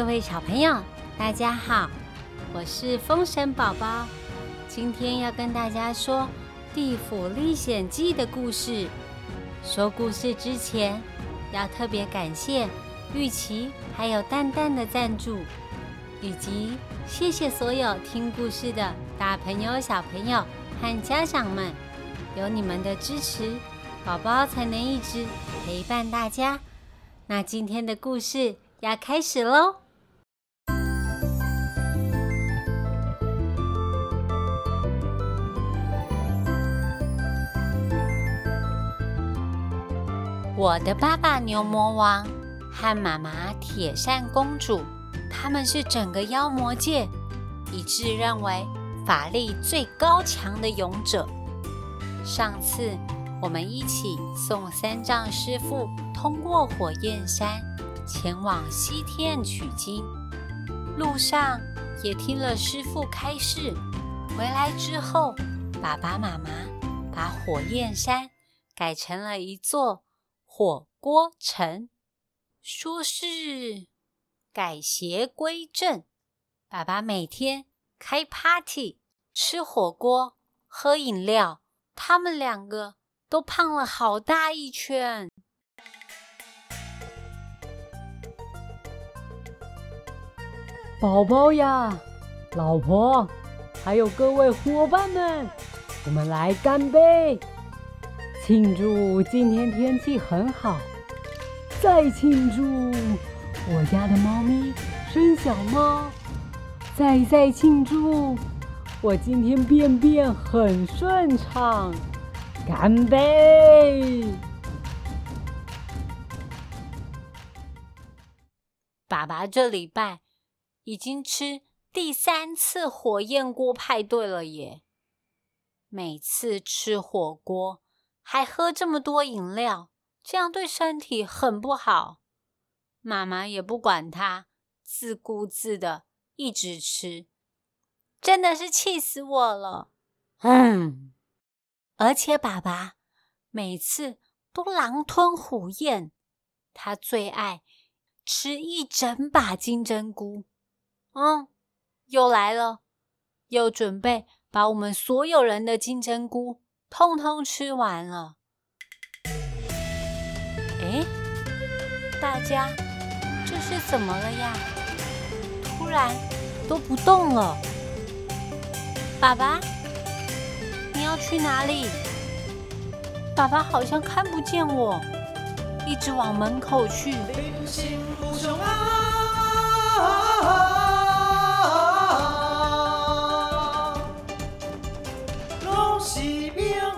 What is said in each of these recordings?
各位小朋友，大家好，我是风神宝宝，今天要跟大家说《地府历险记》的故事。说故事之前，要特别感谢玉琪还有蛋蛋的赞助，以及谢谢所有听故事的大朋友、小朋友和家长们，有你们的支持，宝宝才能一直陪伴大家。那今天的故事要开始喽！我的爸爸牛魔王和妈妈铁扇公主，他们是整个妖魔界一致认为法力最高强的勇者。上次我们一起送三藏师傅通过火焰山，前往西天取经，路上也听了师傅开示。回来之后，爸爸妈妈把火焰山改成了一座。火锅城说是改邪归正，爸爸每天开 party 吃火锅喝饮料，他们两个都胖了好大一圈。宝宝呀，老婆，还有各位伙伴们，我们来干杯！庆祝今天天气很好，再庆祝我家的猫咪生小猫，再再庆祝我今天便便很顺畅，干杯！爸爸这礼拜已经吃第三次火焰锅派对了耶，每次吃火锅。还喝这么多饮料，这样对身体很不好。妈妈也不管他，自顾自的一直吃，真的是气死我了。嗯，而且爸爸每次都狼吞虎咽，他最爱吃一整把金针菇。嗯，又来了，又准备把我们所有人的金针菇。通通吃完了，哎，大家这是怎么了呀？突然都不动了。爸爸，你要去哪里？爸爸好像看不见我，一直往门口去。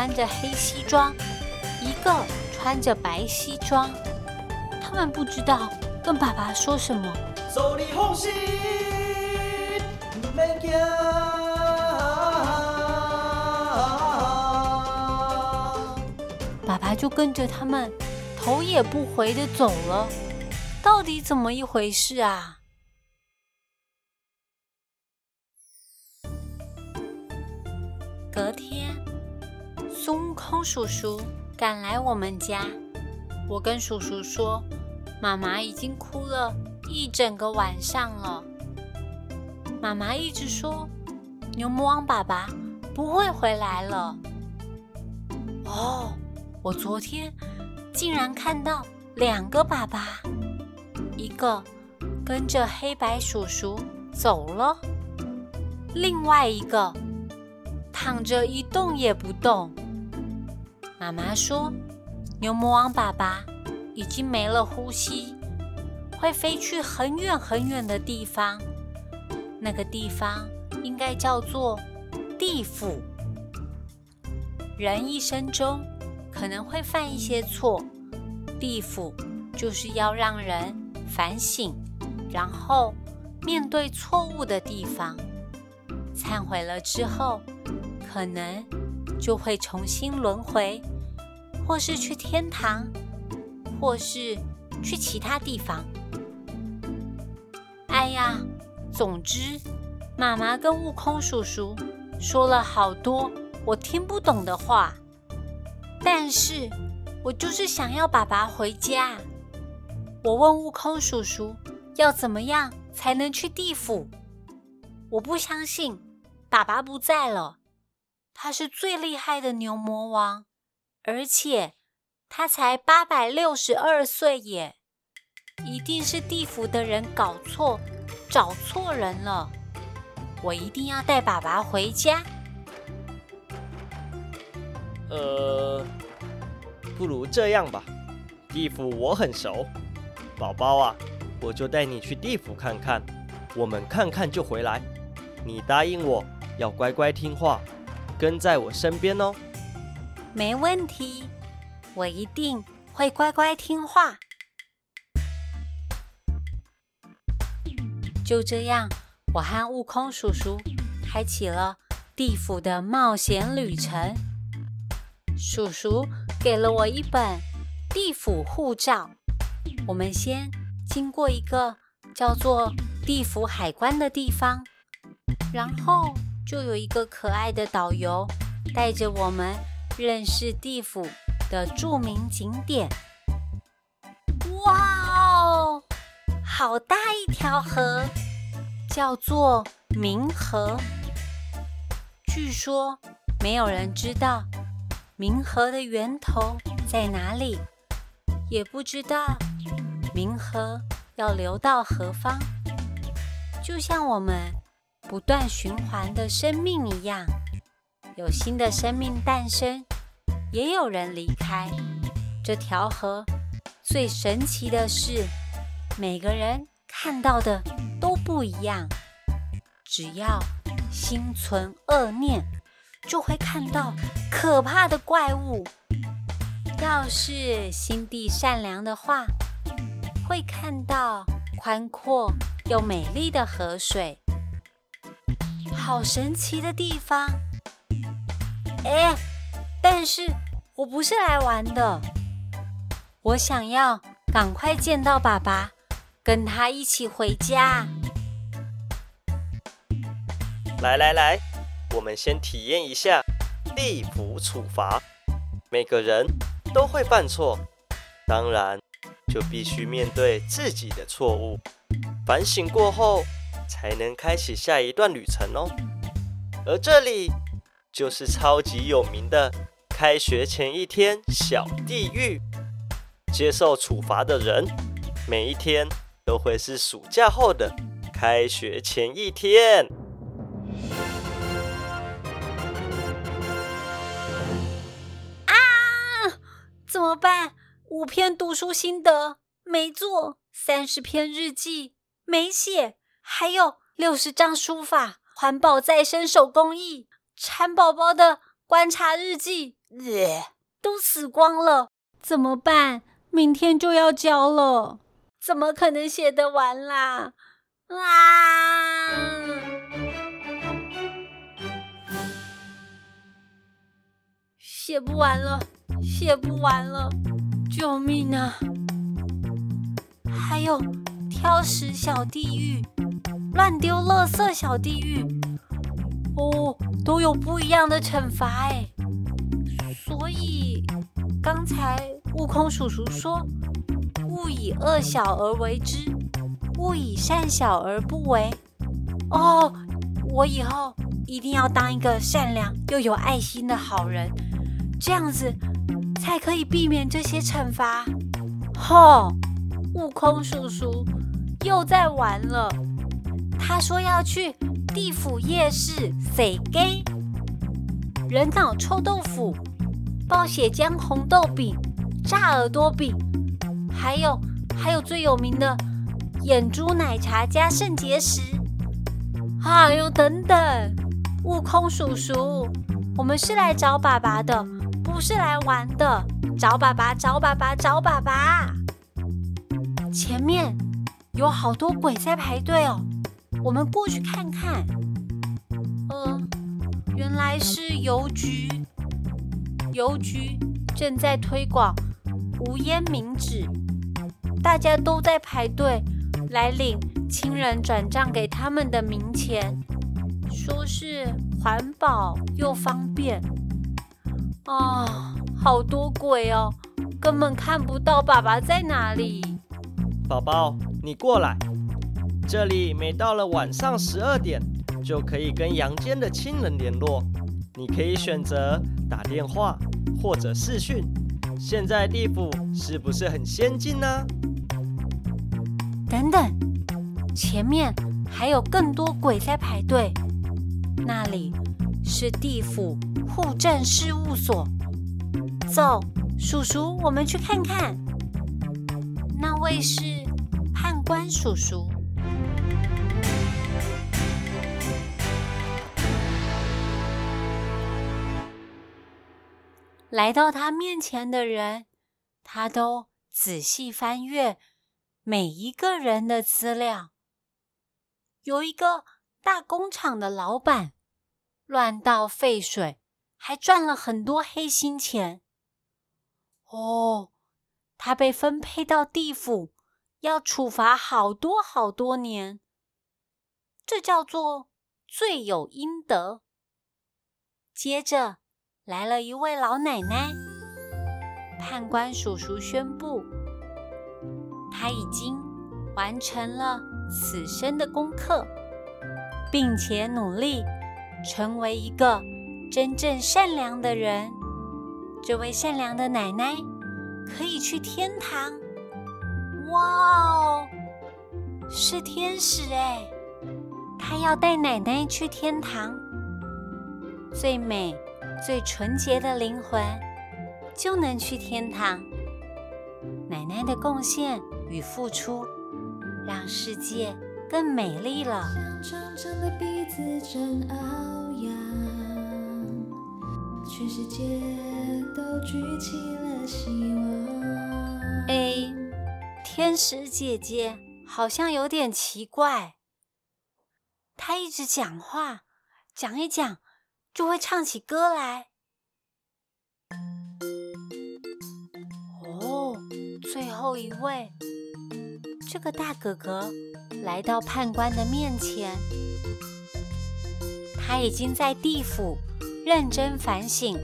穿着黑西装，一个穿着白西装。他们不知道跟爸爸说什么。爸爸就跟着他们，头也不回的走了。到底怎么一回事啊？空叔叔赶来我们家，我跟叔叔说。妈妈已经哭了一整个晚上了。妈妈一直说牛魔王爸爸不会回来了。哦，我昨天竟然看到两个爸爸，一个跟着黑白叔叔走了，另外一个躺着一动也不动。妈妈说牛魔王爸爸。已经没了呼吸，会飞去很远很远的地方。那个地方应该叫做地府。人一生中可能会犯一些错，地府就是要让人反省，然后面对错误的地方，忏悔了之后，可能就会重新轮回，或是去天堂，或是去其他地方。哎呀，总之，妈妈跟悟空叔叔说了好多我听不懂的话，但是我就是想要爸爸回家。我问悟空叔叔要怎么样才能去地府？我不相信，爸爸不在了，他是最厉害的牛魔王，而且他才八百六十二岁耶。一定是地府的人搞错，找错人了。我一定要带爸爸回家。呃，不如这样吧，地府我很熟，宝宝啊，我就带你去地府看看，我们看看就回来。你答应我要乖乖听话，跟在我身边哦。没问题，我一定会乖乖听话。就这样，我和悟空叔叔开启了地府的冒险旅程。叔叔给了我一本地府护照。我们先经过一个叫做地府海关的地方，然后就有一个可爱的导游带着我们认识地府的著名景点。哇哦！好大一条河，叫做冥河。据说没有人知道冥河的源头在哪里，也不知道冥河要流到何方。就像我们不断循环的生命一样，有新的生命诞生，也有人离开。这条河最神奇的是。每个人看到的都不一样，只要心存恶念，就会看到可怕的怪物；要是心地善良的话，会看到宽阔又美丽的河水。好神奇的地方！哎，但是我不是来玩的，我想要赶快见到爸爸。跟他一起回家。来来来，我们先体验一下地府处罚。每个人都会犯错，当然就必须面对自己的错误，反省过后才能开启下一段旅程哦。而这里就是超级有名的开学前一天小地狱，接受处罚的人每一天。都会是暑假后的开学前一天啊！怎么办？五篇读书心得没做，三十篇日记没写，还有六十张书法、环保再生手工艺、蚕宝宝的观察日记，都死光了。怎么办？明天就要交了。怎么可能写得完啦？啊！写不完了，写不完了！救命啊！还有挑食小地狱、乱丢垃圾小地狱，哦，都有不一样的惩罚哎。所以刚才悟空叔叔说。勿以恶小而为之，勿以善小而不为。哦，我以后一定要当一个善良又有爱心的好人，这样子才可以避免这些惩罚。吼，悟空叔叔又在玩了。他说要去地府夜市塞给人脑臭豆腐、爆血浆红豆饼、炸耳朵饼。还有，还有最有名的眼珠奶茶加肾结石，哎呦等等。悟空叔叔，我们是来找爸爸的，不是来玩的。找爸爸，找爸爸，找爸爸。前面有好多鬼在排队哦，我们过去看看。呃，原来是邮局，邮局正在推广无烟冥纸，大家都在排队来领亲人转账给他们的冥钱，说是环保又方便。啊，好多鬼哦，根本看不到爸爸在哪里。宝宝，你过来。这里每到了晚上十二点，就可以跟阳间的亲人联络。你可以选择打电话或者视讯。现在地府是不是很先进呢？等等，前面还有更多鬼在排队。那里是地府户政事务所。走，叔叔，我们去看看。那位是。判官叔叔来到他面前的人，他都仔细翻阅每一个人的资料。有一个大工厂的老板，乱倒废水，还赚了很多黑心钱。哦，他被分配到地府。要处罚好多好多年，这叫做罪有应得。接着来了一位老奶奶，判官叔叔宣布，他已经完成了此生的功课，并且努力成为一个真正善良的人。这位善良的奶奶可以去天堂。哇哦，是天使哎！他要带奶奶去天堂，最美、最纯洁的灵魂就能去天堂。奶奶的贡献与付出，让世界更美丽了。全世界都举起了希望。A。天使姐姐好像有点奇怪，她一直讲话，讲一讲就会唱起歌来。哦，最后一位，这个大哥哥来到判官的面前，他已经在地府认真反省，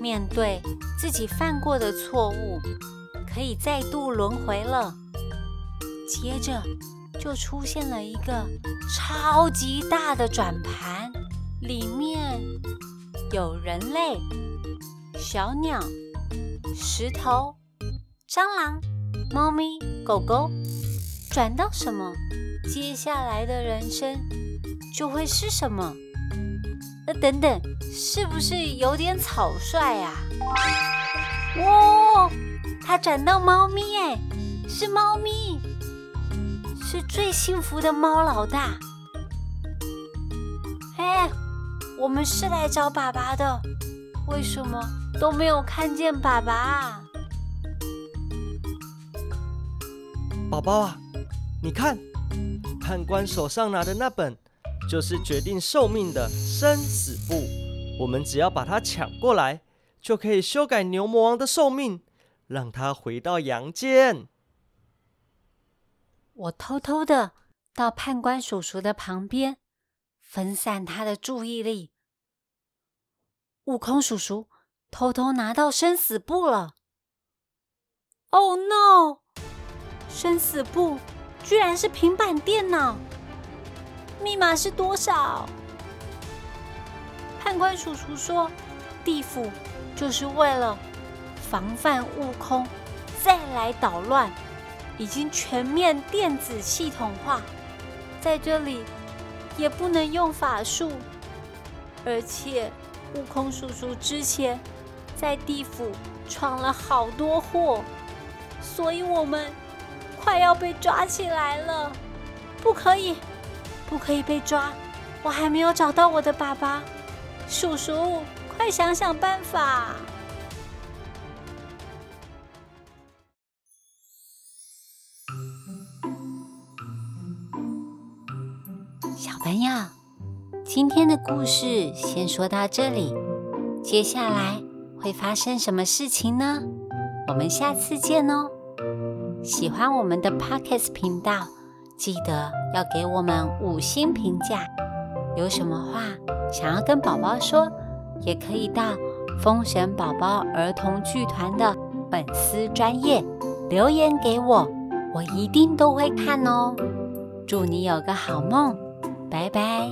面对自己犯过的错误。可以再度轮回了。接着就出现了一个超级大的转盘，里面有人类、小鸟、石头、蟑螂、猫咪、狗狗。转到什么，接下来的人生就会是什么？那等等，是不是有点草率呀？哇！他转到猫咪，哎，是猫咪，是最幸福的猫老大。哎，我们是来找爸爸的，为什么都没有看见爸爸？宝宝啊，你看，判官手上拿的那本，就是决定寿命的生死簿。我们只要把它抢过来，就可以修改牛魔王的寿命。让他回到阳间。我偷偷的到判官叔叔的旁边，分散他的注意力。悟空叔叔偷偷拿到生死簿了。Oh no！生死簿居然是平板电脑，密码是多少？判官叔叔说，地府就是为了。防范悟空再来捣乱，已经全面电子系统化，在这里也不能用法术，而且悟空叔叔之前在地府闯了好多祸，所以我们快要被抓起来了，不可以，不可以被抓，我还没有找到我的爸爸，叔叔，快想想办法。今天的故事先说到这里，接下来会发生什么事情呢？我们下次见哦！喜欢我们的 Pockets 频道，记得要给我们五星评价。有什么话想要跟宝宝说，也可以到风神宝宝儿童剧团的粉丝专业留言给我，我一定都会看哦。祝你有个好梦，拜拜。